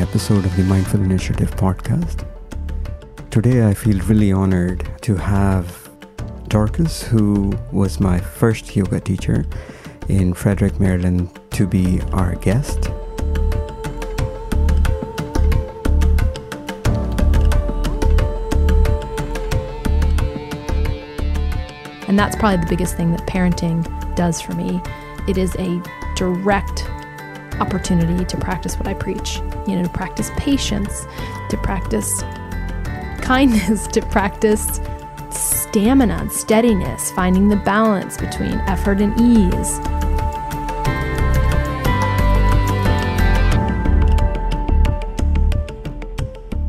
episode of the Mindful Initiative podcast. Today, I feel really honored to have Dorcas, who was my first yoga teacher in Frederick, Maryland, to be our guest. And that's probably the biggest thing that parenting does for me. It is a direct opportunity to practice what I preach, you know, to practice patience, to practice kindness, to practice stamina steadiness, finding the balance between effort and ease.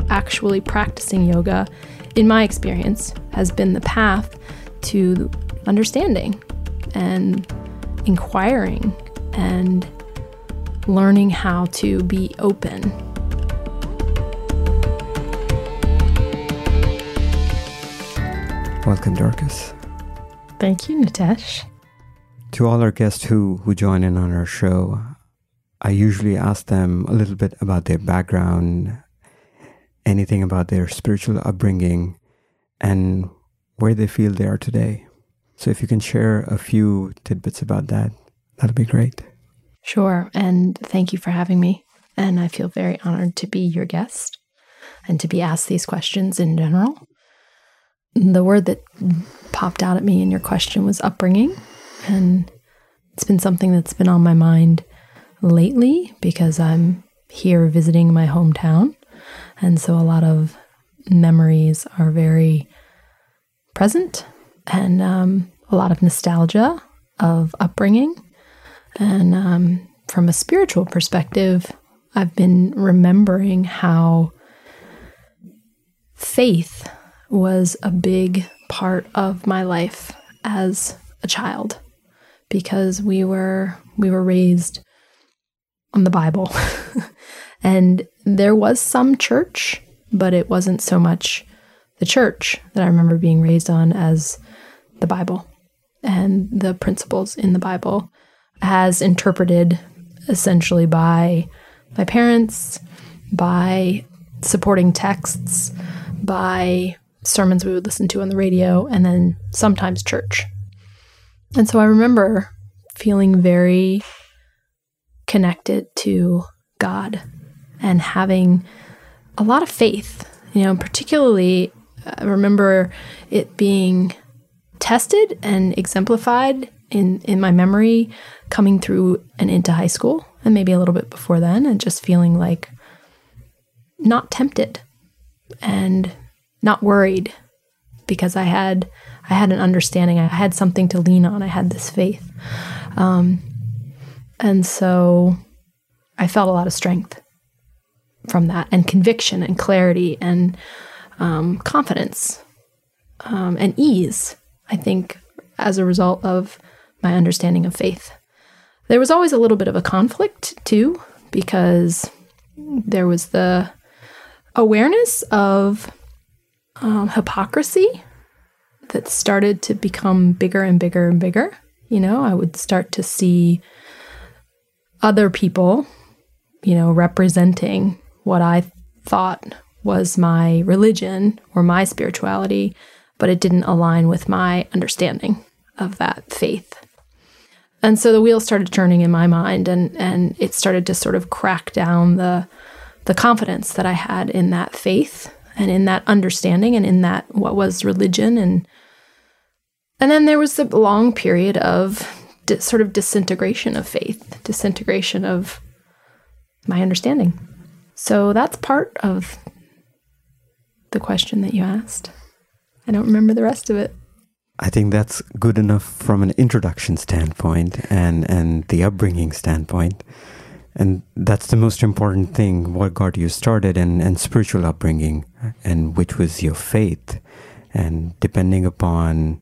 Actually, practicing yoga, in my experience, has been the path to understanding and inquiring and learning how to be open. Welcome, Dorcas. Thank you, Nitesh. To all our guests who, who join in on our show, I usually ask them a little bit about their background, anything about their spiritual upbringing, and where they feel they are today. So if you can share a few tidbits about that, that'll be great. Sure. And thank you for having me. And I feel very honored to be your guest and to be asked these questions in general. The word that popped out at me in your question was upbringing. And it's been something that's been on my mind lately because I'm here visiting my hometown. And so a lot of memories are very present and um, a lot of nostalgia of upbringing. And um, from a spiritual perspective, I've been remembering how faith was a big part of my life as a child because we were we were raised on the Bible. and there was some church, but it wasn't so much the church that I remember being raised on as the Bible and the principles in the Bible as interpreted essentially by my parents, by supporting texts, by sermons we would listen to on the radio, and then sometimes church. And so I remember feeling very connected to God and having a lot of faith. You know, particularly, uh, I remember it being tested and exemplified in, in my memory coming through and into high school and maybe a little bit before then and just feeling like not tempted and not worried because I had I had an understanding. I had something to lean on. I had this faith. Um, and so I felt a lot of strength from that and conviction and clarity and um, confidence um, and ease I think as a result of my understanding of faith there was always a little bit of a conflict too, because there was the awareness of um, hypocrisy that started to become bigger and bigger and bigger. You know, I would start to see other people, you know, representing what I thought was my religion or my spirituality, but it didn't align with my understanding of that faith. And so the wheels started turning in my mind and and it started to sort of crack down the the confidence that I had in that faith and in that understanding and in that what was religion and and then there was a long period of di- sort of disintegration of faith, disintegration of my understanding. So that's part of the question that you asked. I don't remember the rest of it. I think that's good enough from an introduction standpoint and, and the upbringing standpoint. And that's the most important thing, what got you started and, and spiritual upbringing, and which was your faith. And depending upon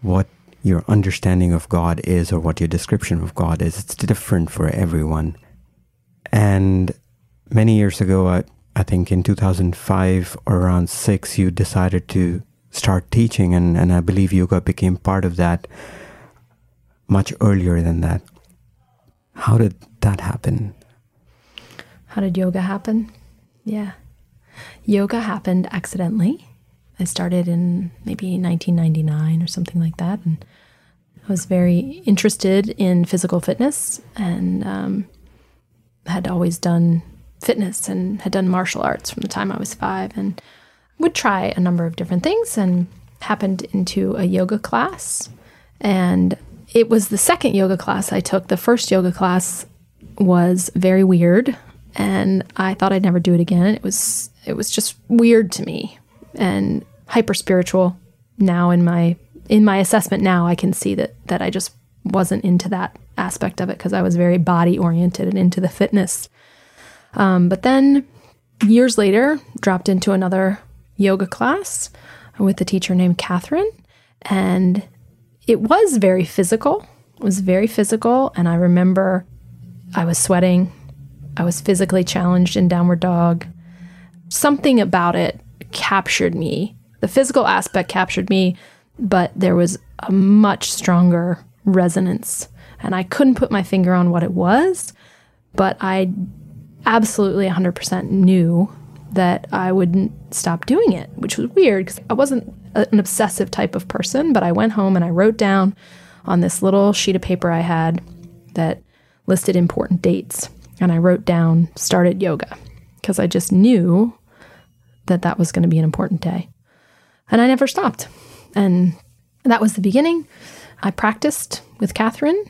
what your understanding of God is or what your description of God is, it's different for everyone. And many years ago, I, I think in 2005 or around six, you decided to start teaching, and, and I believe yoga became part of that much earlier than that. How did that happen? How did yoga happen? Yeah. Yoga happened accidentally. I started in maybe 1999 or something like that. And I was very interested in physical fitness and um, had always done fitness and had done martial arts from the time I was five and would try a number of different things and happened into a yoga class. And it was the second yoga class I took. The first yoga class was very weird and I thought I'd never do it again. It was it was just weird to me and hyper spiritual. Now in my in my assessment now I can see that that I just wasn't into that aspect of it because I was very body oriented and into the fitness. Um, but then years later, dropped into another yoga class with a teacher named Catherine, and it was very physical. It was very physical, and I remember I was sweating. I was physically challenged in downward dog. Something about it captured me. The physical aspect captured me, but there was a much stronger resonance. And I couldn't put my finger on what it was, but I absolutely 100% knew that I wouldn't stop doing it, which was weird because I wasn't an obsessive type of person, but I went home and I wrote down on this little sheet of paper I had that listed important dates. And I wrote down started yoga because I just knew that that was going to be an important day. And I never stopped. And that was the beginning. I practiced with Catherine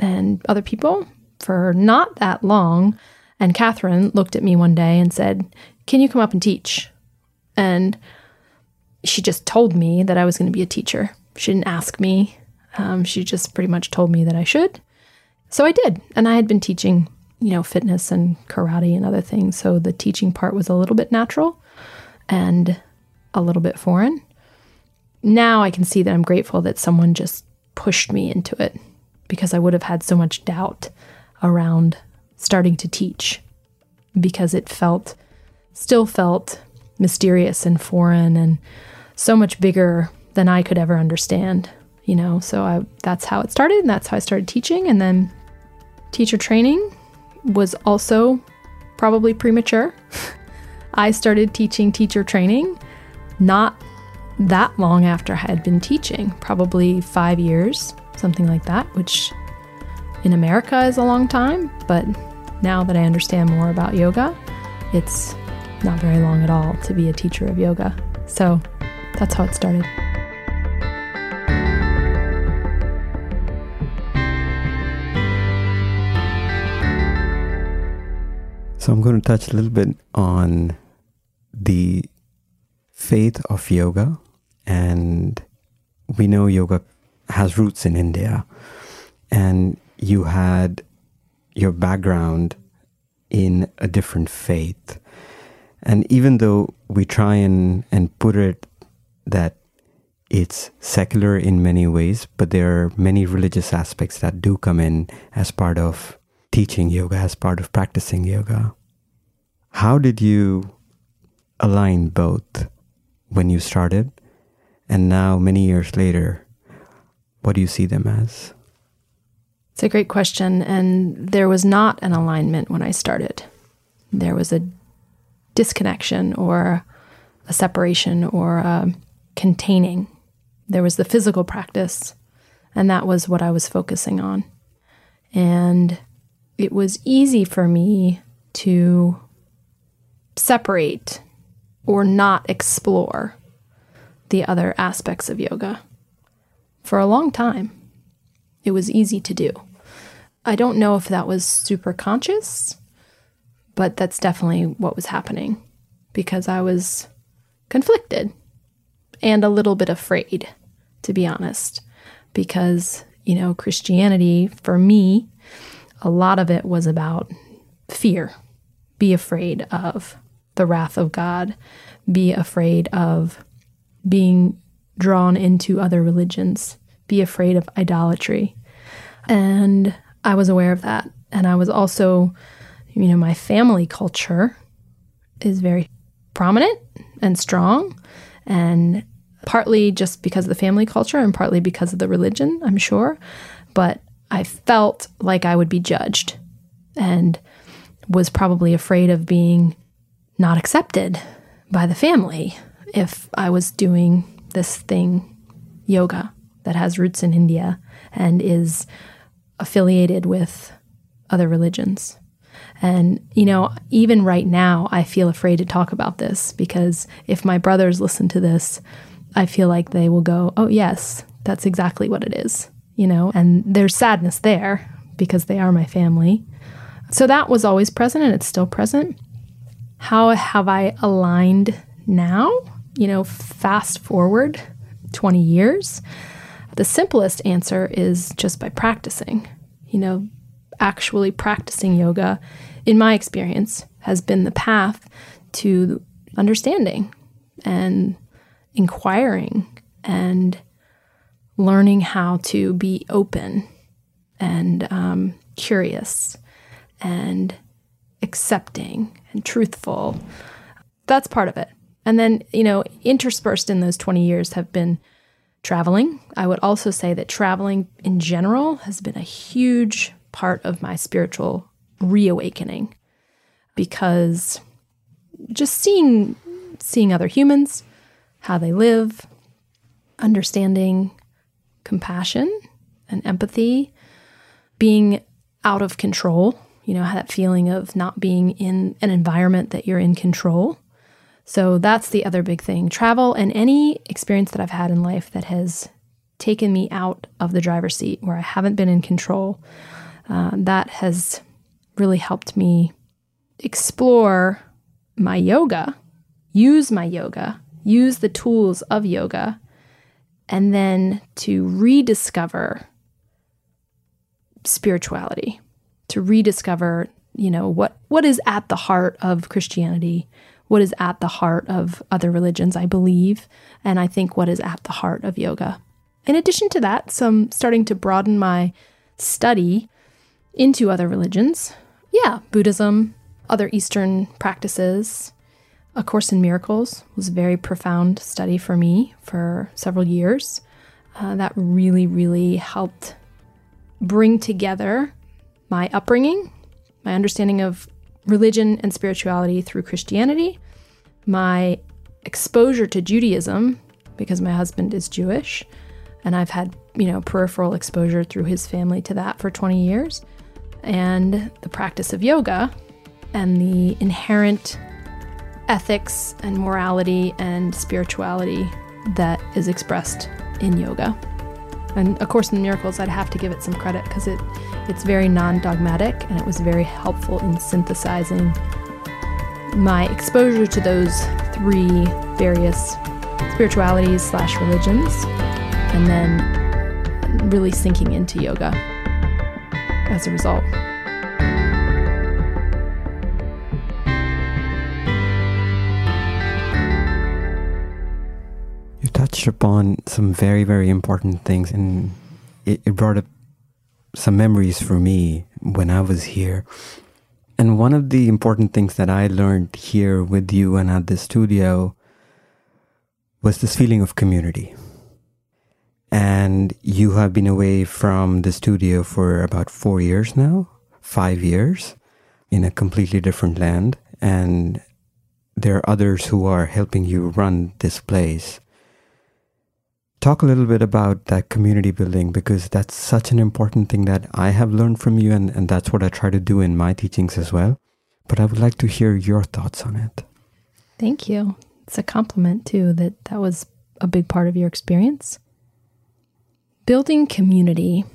and other people for not that long. And Catherine looked at me one day and said, Can you come up and teach? And she just told me that I was going to be a teacher. She didn't ask me. Um, she just pretty much told me that I should. So I did. And I had been teaching, you know, fitness and karate and other things. So the teaching part was a little bit natural and a little bit foreign. Now I can see that I'm grateful that someone just pushed me into it because I would have had so much doubt around starting to teach because it felt, still felt mysterious and foreign and so much bigger than I could ever understand, you know. So I that's how it started and that's how I started teaching and then teacher training was also probably premature. I started teaching teacher training not that long after I had been teaching, probably 5 years, something like that, which in America is a long time, but now that I understand more about yoga, it's not very long at all to be a teacher of yoga. So that's how it started. So I'm going to touch a little bit on the faith of yoga. And we know yoga has roots in India. And you had your background in a different faith. And even though we try and, and put it that it's secular in many ways, but there are many religious aspects that do come in as part of teaching yoga, as part of practicing yoga. How did you align both when you started? And now, many years later, what do you see them as? It's a great question. And there was not an alignment when I started. There was a disconnection or a separation or a containing. There was the physical practice, and that was what I was focusing on. And it was easy for me to separate or not explore the other aspects of yoga. For a long time, it was easy to do. I don't know if that was super conscious, but that's definitely what was happening because I was conflicted and a little bit afraid, to be honest, because, you know, Christianity for me, a lot of it was about fear. Be afraid of the wrath of God, be afraid of being drawn into other religions, be afraid of idolatry. And I was aware of that. And I was also, you know, my family culture is very prominent and strong. And partly just because of the family culture and partly because of the religion, I'm sure. But I felt like I would be judged. And was probably afraid of being not accepted by the family if I was doing this thing, yoga, that has roots in India and is affiliated with other religions. And, you know, even right now, I feel afraid to talk about this because if my brothers listen to this, I feel like they will go, oh, yes, that's exactly what it is, you know, and there's sadness there because they are my family. So that was always present and it's still present. How have I aligned now? You know, fast forward 20 years. The simplest answer is just by practicing. You know, actually practicing yoga, in my experience, has been the path to understanding and inquiring and learning how to be open and um, curious and accepting and truthful. That's part of it. And then, you know, interspersed in those 20 years have been traveling. I would also say that traveling in general has been a huge part of my spiritual reawakening because just seeing seeing other humans, how they live, understanding compassion and empathy, being out of control, you know, that feeling of not being in an environment that you're in control. So that's the other big thing. Travel and any experience that I've had in life that has taken me out of the driver's seat where I haven't been in control, uh, that has really helped me explore my yoga, use my yoga, use the tools of yoga, and then to rediscover spirituality, to rediscover, you know, what what is at the heart of Christianity, what is at the heart of other religions, I believe, and I think what is at the heart of yoga. In addition to that, some starting to broaden my study into other religions. Yeah, Buddhism, other Eastern practices. A Course in Miracles was a very profound study for me for several years. Uh, that really, really helped bring together my upbringing, my understanding of religion and spirituality through Christianity, my exposure to Judaism because my husband is Jewish and I've had, you know, peripheral exposure through his family to that for 20 years, and the practice of yoga and the inherent ethics and morality and spirituality that is expressed in yoga. And A Course in Miracles, I'd have to give it some credit because it, it's very non dogmatic and it was very helpful in synthesizing my exposure to those three various spiritualities slash religions and then really sinking into yoga as a result. You touched upon some very, very important things, and it, it brought up some memories for me when I was here. And one of the important things that I learned here with you and at the studio was this feeling of community. And you have been away from the studio for about four years now, five years, in a completely different land. And there are others who are helping you run this place. Talk a little bit about that community building because that's such an important thing that I have learned from you, and, and that's what I try to do in my teachings as well. But I would like to hear your thoughts on it. Thank you. It's a compliment, too, that that was a big part of your experience. Building community,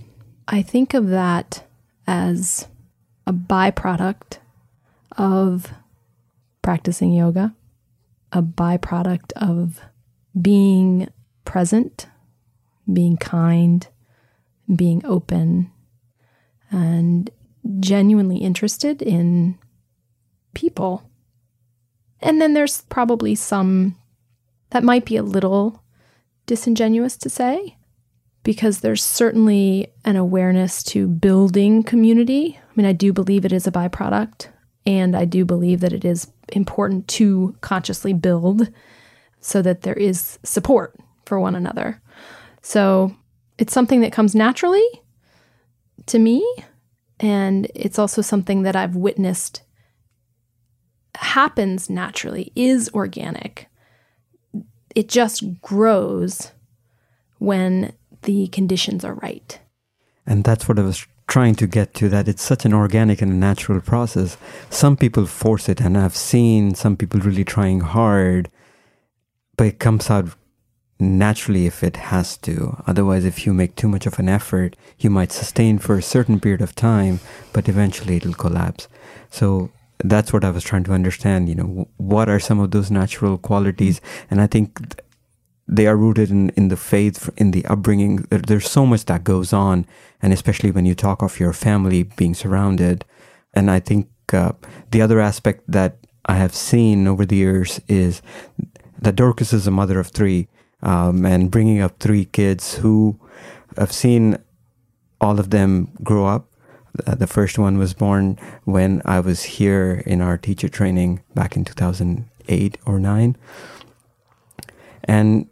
I think of that as a byproduct of practicing yoga, a byproduct of being present, being kind, being open, and genuinely interested in people. And then there's probably some that might be a little disingenuous to say, because there's certainly an awareness to building community. I mean, I do believe it is a byproduct, and I do believe that it is important to consciously build so that there is support for one another. So it's something that comes naturally to me. And it's also something that I've witnessed happens naturally, is organic. It just grows when the conditions are right. And that's what I was trying to get to that it's such an organic and natural process. Some people force it, and I've seen some people really trying hard, but it comes out naturally if it has to. Otherwise, if you make too much of an effort, you might sustain for a certain period of time, but eventually it'll collapse. So that's what I was trying to understand. You know, what are some of those natural qualities? And I think they are rooted in, in the faith, in the upbringing. There's so much that goes on, and especially when you talk of your family being surrounded. And I think uh, the other aspect that I have seen over the years is that Dorcas is a mother of three, um, and bringing up three kids who I've seen all of them grow up. The first one was born when I was here in our teacher training back in 2008 or 9. And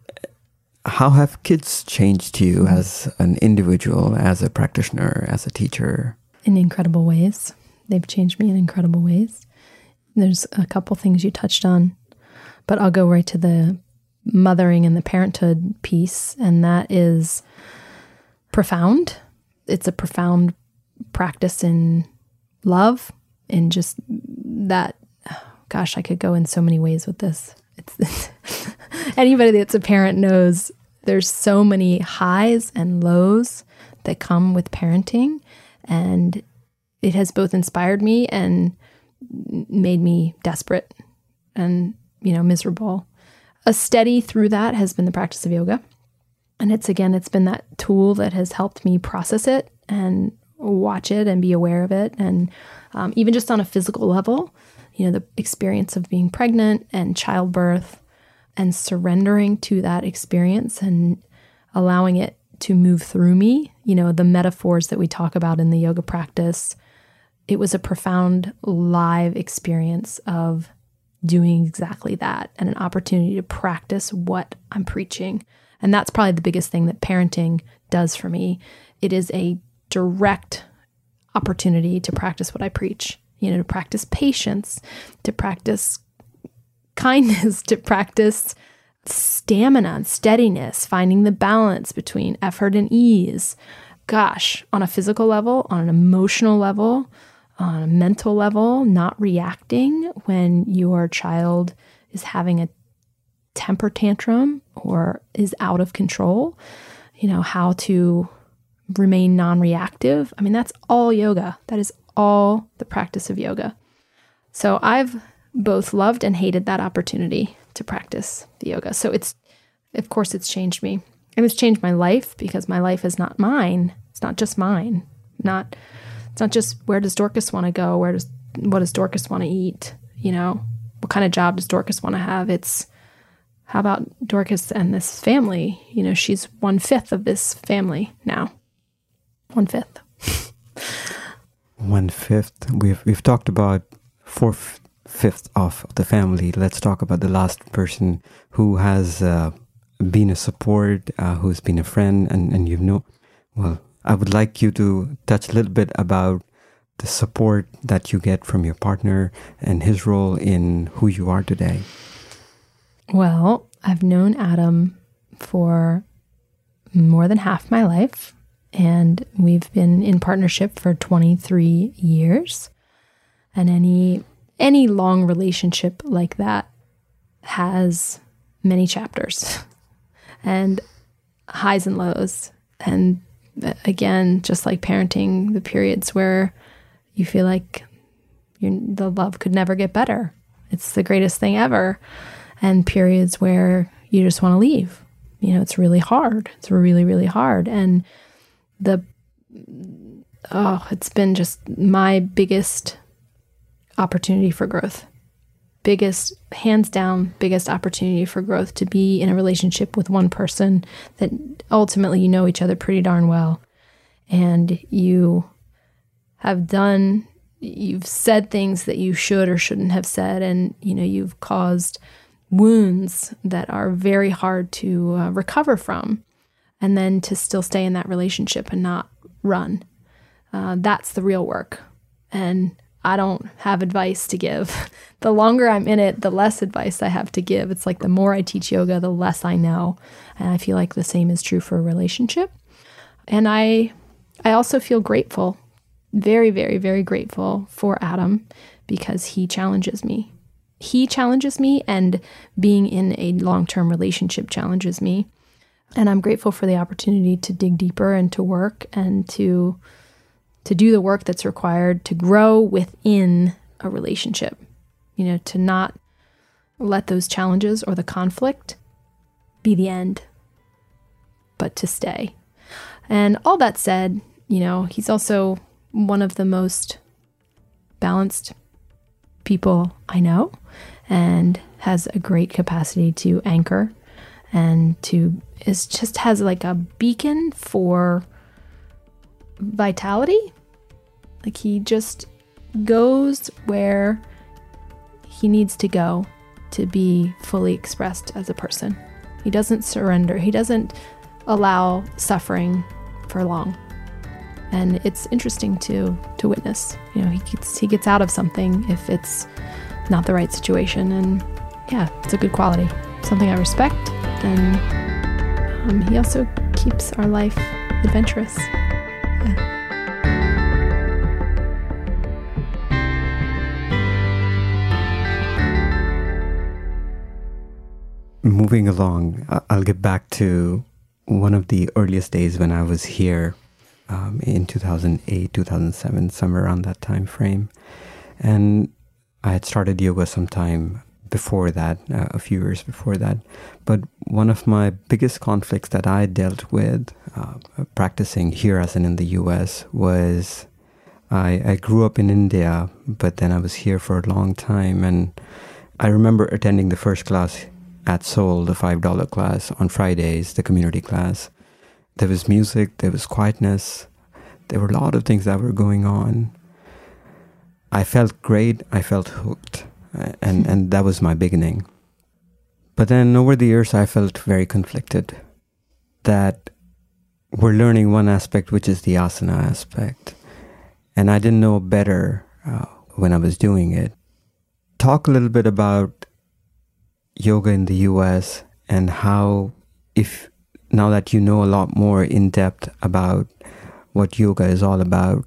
how have kids changed you as an individual, as a practitioner, as a teacher? In incredible ways. They've changed me in incredible ways. There's a couple things you touched on, but I'll go right to the mothering and the parenthood piece, and that is profound. It's a profound practice in love and just that gosh, I could go in so many ways with this. Anybody that's a parent knows there's so many highs and lows that come with parenting and it has both inspired me and made me desperate and you know miserable. A steady through that has been the practice of yoga. And it's again it's been that tool that has helped me process it and watch it and be aware of it. And um, even just on a physical level you know the experience of being pregnant and childbirth and surrendering to that experience and allowing it to move through me. You know, the metaphors that we talk about in the yoga practice, it was a profound live experience of doing exactly that and an opportunity to practice what I'm preaching. And that's probably the biggest thing that parenting does for me. It is a direct opportunity to practice what I preach, you know, to practice patience, to practice kindness to practice stamina and steadiness, finding the balance between effort and ease. Gosh, on a physical level, on an emotional level, on a mental level, not reacting when your child is having a temper tantrum or is out of control, you know, how to remain non reactive. I mean, that's all yoga. That is all the practice of yoga. So I've both loved and hated that opportunity to practice the yoga. So it's, of course, it's changed me. And it's changed my life because my life is not mine. It's not just mine. Not, it's not just where does Dorcas want to go? Where does, what does Dorcas want to eat? You know, what kind of job does Dorcas want to have? It's, how about Dorcas and this family? You know, she's one fifth of this family now. One fifth. One fifth. We've we've talked about four fifth of the family, let's talk about the last person who has uh, been a support, uh, who's been a friend, and, and you know, well, I would like you to touch a little bit about the support that you get from your partner and his role in who you are today. Well, I've known Adam for more than half my life, and we've been in partnership for 23 years. And any any long relationship like that has many chapters and highs and lows. And uh, again, just like parenting, the periods where you feel like the love could never get better. It's the greatest thing ever. And periods where you just want to leave. You know, it's really hard. It's really, really hard. And the, oh, it's been just my biggest opportunity for growth. Biggest, hands down, biggest opportunity for growth to be in a relationship with one person that ultimately you know each other pretty darn well. And you have done, you've said things that you should or shouldn't have said. And, you know, you've caused wounds that are very hard to uh, recover from. And then to still stay in that relationship and not run. Uh, that's the real work. And I don't have advice to give. The longer I'm in it, the less advice I have to give. It's like the more I teach yoga, the less I know. And I feel like the same is true for a relationship. And I I also feel grateful, very very very grateful for Adam because he challenges me. He challenges me and being in a long-term relationship challenges me. And I'm grateful for the opportunity to dig deeper and to work and to to do the work that's required to grow within a relationship. You know, to not let those challenges or the conflict be the end, but to stay. And all that said, you know, he's also one of the most balanced people I know and has a great capacity to anchor and to is just has like a beacon for vitality. Like he just goes where he needs to go to be fully expressed as a person. He doesn't surrender. He doesn't allow suffering for long. And it's interesting to to witness. You know, he gets he gets out of something if it's not the right situation and yeah, it's a good quality. Something I respect and um, he also keeps our life adventurous. Moving along, I'll get back to one of the earliest days when I was here um, in 2008, 2007, somewhere around that time frame. And I had started yoga sometime before that, uh, a few years before that. But one of my biggest conflicts that I dealt with uh, practicing here, as in in the US, was I, I grew up in India, but then I was here for a long time. And I remember attending the first class at Sol, the $5 class on Fridays, the community class. There was music, there was quietness, there were a lot of things that were going on. I felt great, I felt hooked, and, and that was my beginning. But then over the years, I felt very conflicted that we're learning one aspect, which is the asana aspect. And I didn't know better uh, when I was doing it. Talk a little bit about yoga in the US and how, if now that you know a lot more in depth about what yoga is all about,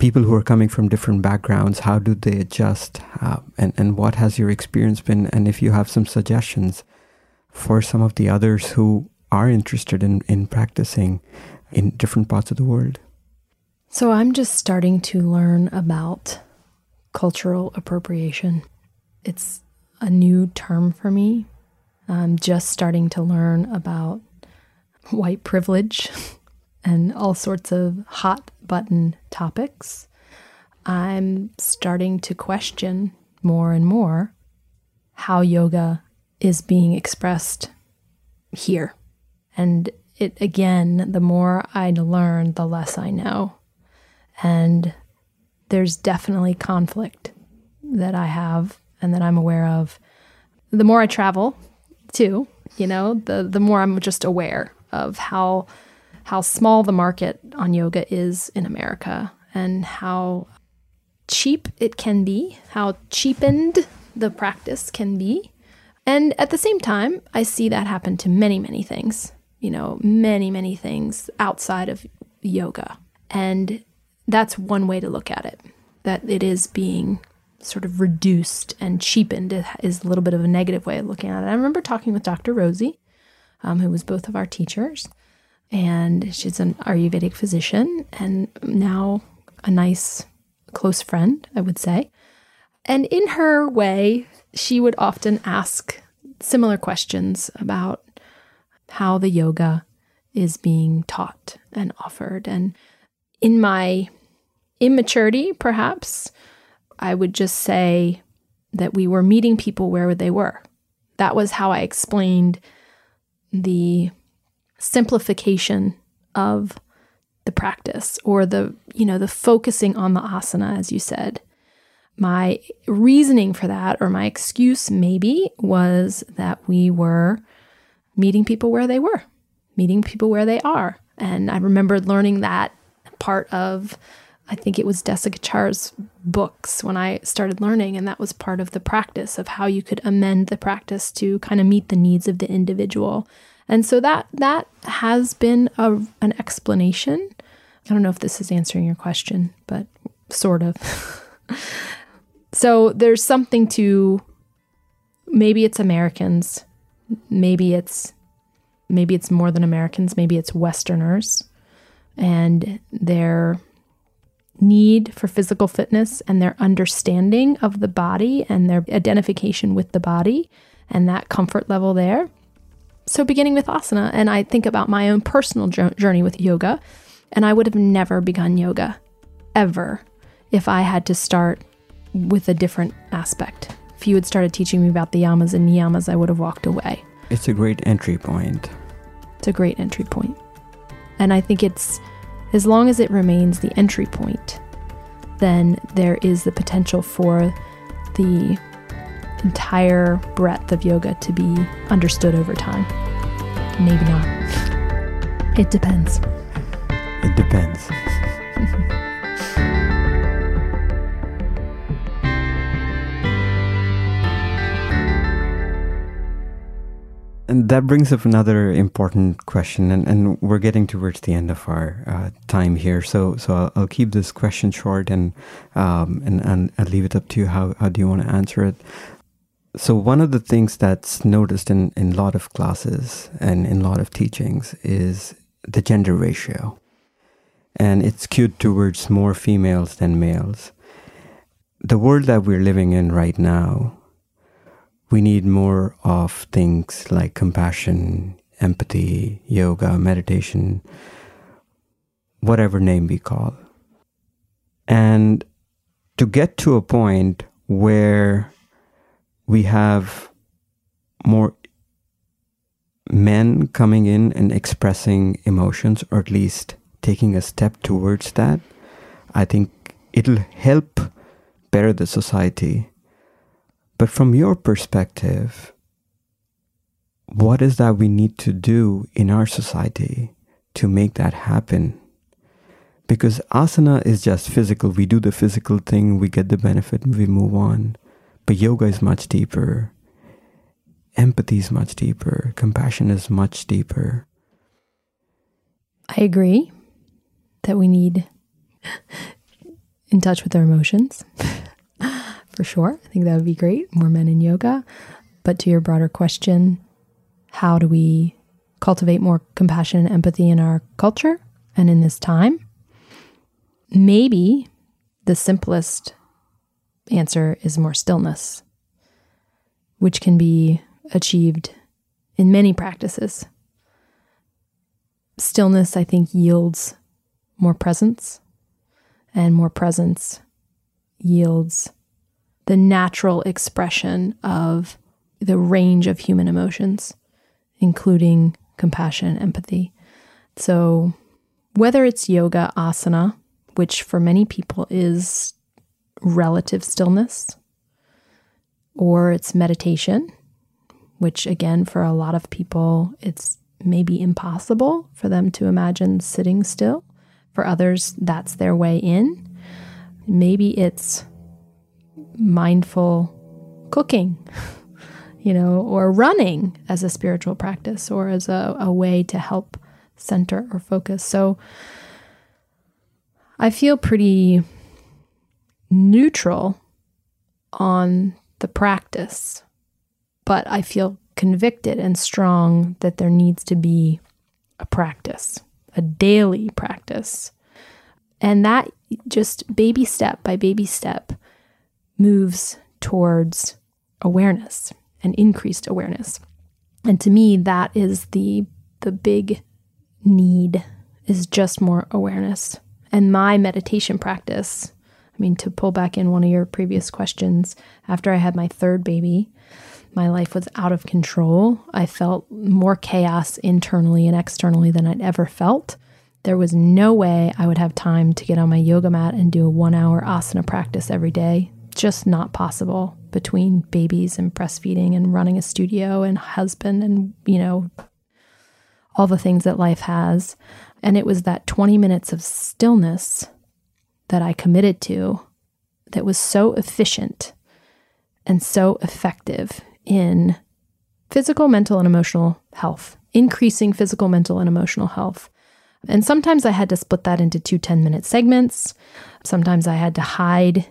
people who are coming from different backgrounds, how do they adjust? Uh, and, and what has your experience been? And if you have some suggestions for some of the others who are interested in, in practicing in different parts of the world. So I'm just starting to learn about cultural appropriation. It's a new term for me. I'm just starting to learn about white privilege and all sorts of hot button topics. I'm starting to question more and more how yoga is being expressed here. And it again, the more I learn, the less I know. And there's definitely conflict that I have and that I'm aware of. The more I travel, too, you know, the the more I'm just aware of how how small the market on yoga is in America and how cheap it can be, how cheapened the practice can be. And at the same time, I see that happen to many, many things, you know, many, many things outside of yoga. And that's one way to look at it, that it is being sort of reduced and cheapened is a little bit of a negative way of looking at it. I remember talking with Dr. Rosie, um, who was both of our teachers, and she's an Ayurvedic physician and now a nice close friend, I would say. And in her way, she would often ask similar questions about how the yoga is being taught and offered. And in my immaturity, perhaps, I would just say that we were meeting people where they were. That was how I explained the simplification of the practice or the, you know, the focusing on the asana, as you said. My reasoning for that, or my excuse maybe, was that we were meeting people where they were, meeting people where they are. And I remembered learning that part of I think it was Desikachar's books when I started learning, and that was part of the practice of how you could amend the practice to kind of meet the needs of the individual. And so that that has been a, an explanation. I don't know if this is answering your question, but sort of. so there's something to maybe it's Americans, maybe it's maybe it's more than Americans, maybe it's Westerners and their need for physical fitness and their understanding of the body and their identification with the body and that comfort level there so, beginning with asana, and I think about my own personal journey with yoga, and I would have never begun yoga ever if I had to start with a different aspect. If you had started teaching me about the yamas and niyamas, I would have walked away. It's a great entry point. It's a great entry point. And I think it's as long as it remains the entry point, then there is the potential for the entire breadth of yoga to be understood over time. Maybe not. It depends. It depends. and that brings up another important question, and, and we're getting towards the end of our uh, time here. So, so I'll, I'll, keep this question short, and um, and and I'll leave it up to you. How how do you want to answer it? So one of the things that's noticed in, in a lot of classes and in a lot of teachings is the gender ratio. And it's skewed towards more females than males. The world that we're living in right now we need more of things like compassion empathy yoga meditation whatever name we call. And to get to a point where we have more men coming in and expressing emotions, or at least taking a step towards that, I think it'll help better the society. But from your perspective, what is that we need to do in our society to make that happen? Because asana is just physical. We do the physical thing, we get the benefit, we move on. But yoga is much deeper. Empathy is much deeper. Compassion is much deeper. I agree that we need in touch with our emotions for sure. I think that would be great. More men in yoga. But to your broader question, how do we cultivate more compassion and empathy in our culture and in this time? Maybe the simplest answer is more stillness, which can be achieved in many practices. Stillness, I think, yields more presence, and more presence yields the natural expression of the range of human emotions, including compassion, empathy. So, whether it's yoga, asana, which for many people is relative stillness, or it's meditation, which again, for a lot of people, it's maybe impossible for them to imagine sitting still. For others, that's their way in. Maybe it's mindful cooking, you know, or running as a spiritual practice or as a, a way to help center or focus. So I feel pretty neutral on the practice, but I feel convicted and strong that there needs to be a practice, a daily practice. And that just baby step by baby step moves towards awareness and increased awareness. And to me, that is the the big need is just more awareness. And my meditation practice I mean, to pull back in one of your previous questions, after I had my third baby, my life was out of control. I felt more chaos internally and externally than I'd ever felt. There was no way I would have time to get on my yoga mat and do a one hour asana practice every day. Just not possible between babies and breastfeeding and running a studio and husband and, you know, all the things that life has. And it was that 20 minutes of stillness that I committed to that was so efficient and so effective in physical, mental, and emotional health, increasing physical, mental, and emotional health. And sometimes I had to split that into two 10 minute segments. Sometimes I had to hide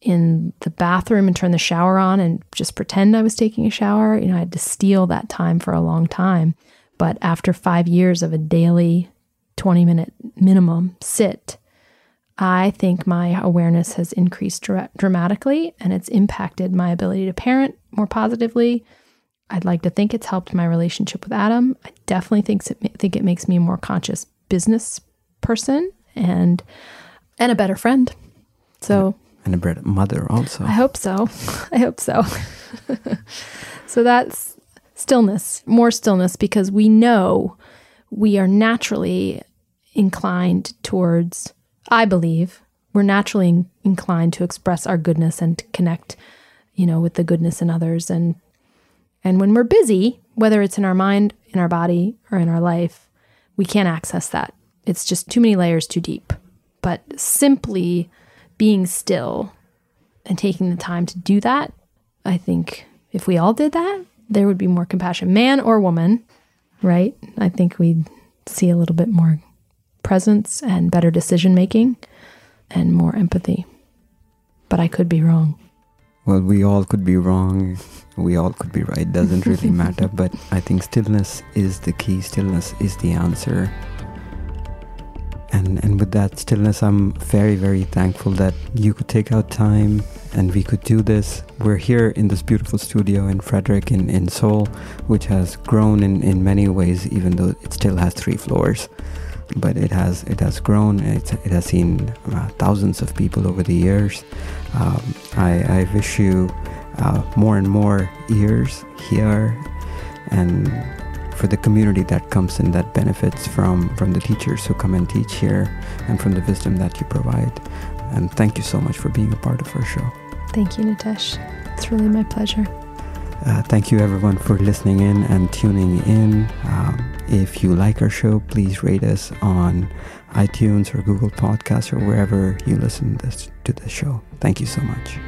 in the bathroom and turn the shower on and just pretend I was taking a shower. You know, I had to steal that time for a long time. But after five years of a daily 20 minute minimum sit, I think my awareness has increased dra- dramatically and it's impacted my ability to parent more positively. I'd like to think it's helped my relationship with Adam. I definitely think it, think it makes me a more conscious business person and and a better friend. So and a better mother also. I hope so. I hope so. so that's stillness, more stillness because we know we are naturally inclined towards I believe we're naturally inclined to express our goodness and connect, you know, with the goodness in others. And and when we're busy, whether it's in our mind, in our body, or in our life, we can't access that. It's just too many layers too deep. But simply being still and taking the time to do that, I think if we all did that, there would be more compassion, man or woman, right? I think we'd see a little bit more presence and better decision making and more empathy. But I could be wrong. Well, we all could be wrong. We all could be right. Doesn't really matter. But I think stillness is the key. Stillness is the answer. And and with that stillness, I'm very very thankful that you could take out time and we could do this. We're here in this beautiful studio in Frederick in, in Sol, which has grown in, in many ways, even though it still has three floors but it has it has grown. It, it has seen uh, thousands of people over the years. Um, I, I, wish you uh, more and more ears here, and for the community that comes in that benefits from from the teachers who come and teach here, and from the wisdom that you provide. And thank you so much for being a part of our show. Thank you, Nitesh. It's really my pleasure. Uh, thank you everyone for listening in and tuning in. Um, if you like our show, please rate us on iTunes or Google Podcasts or wherever you listen to the show. Thank you so much.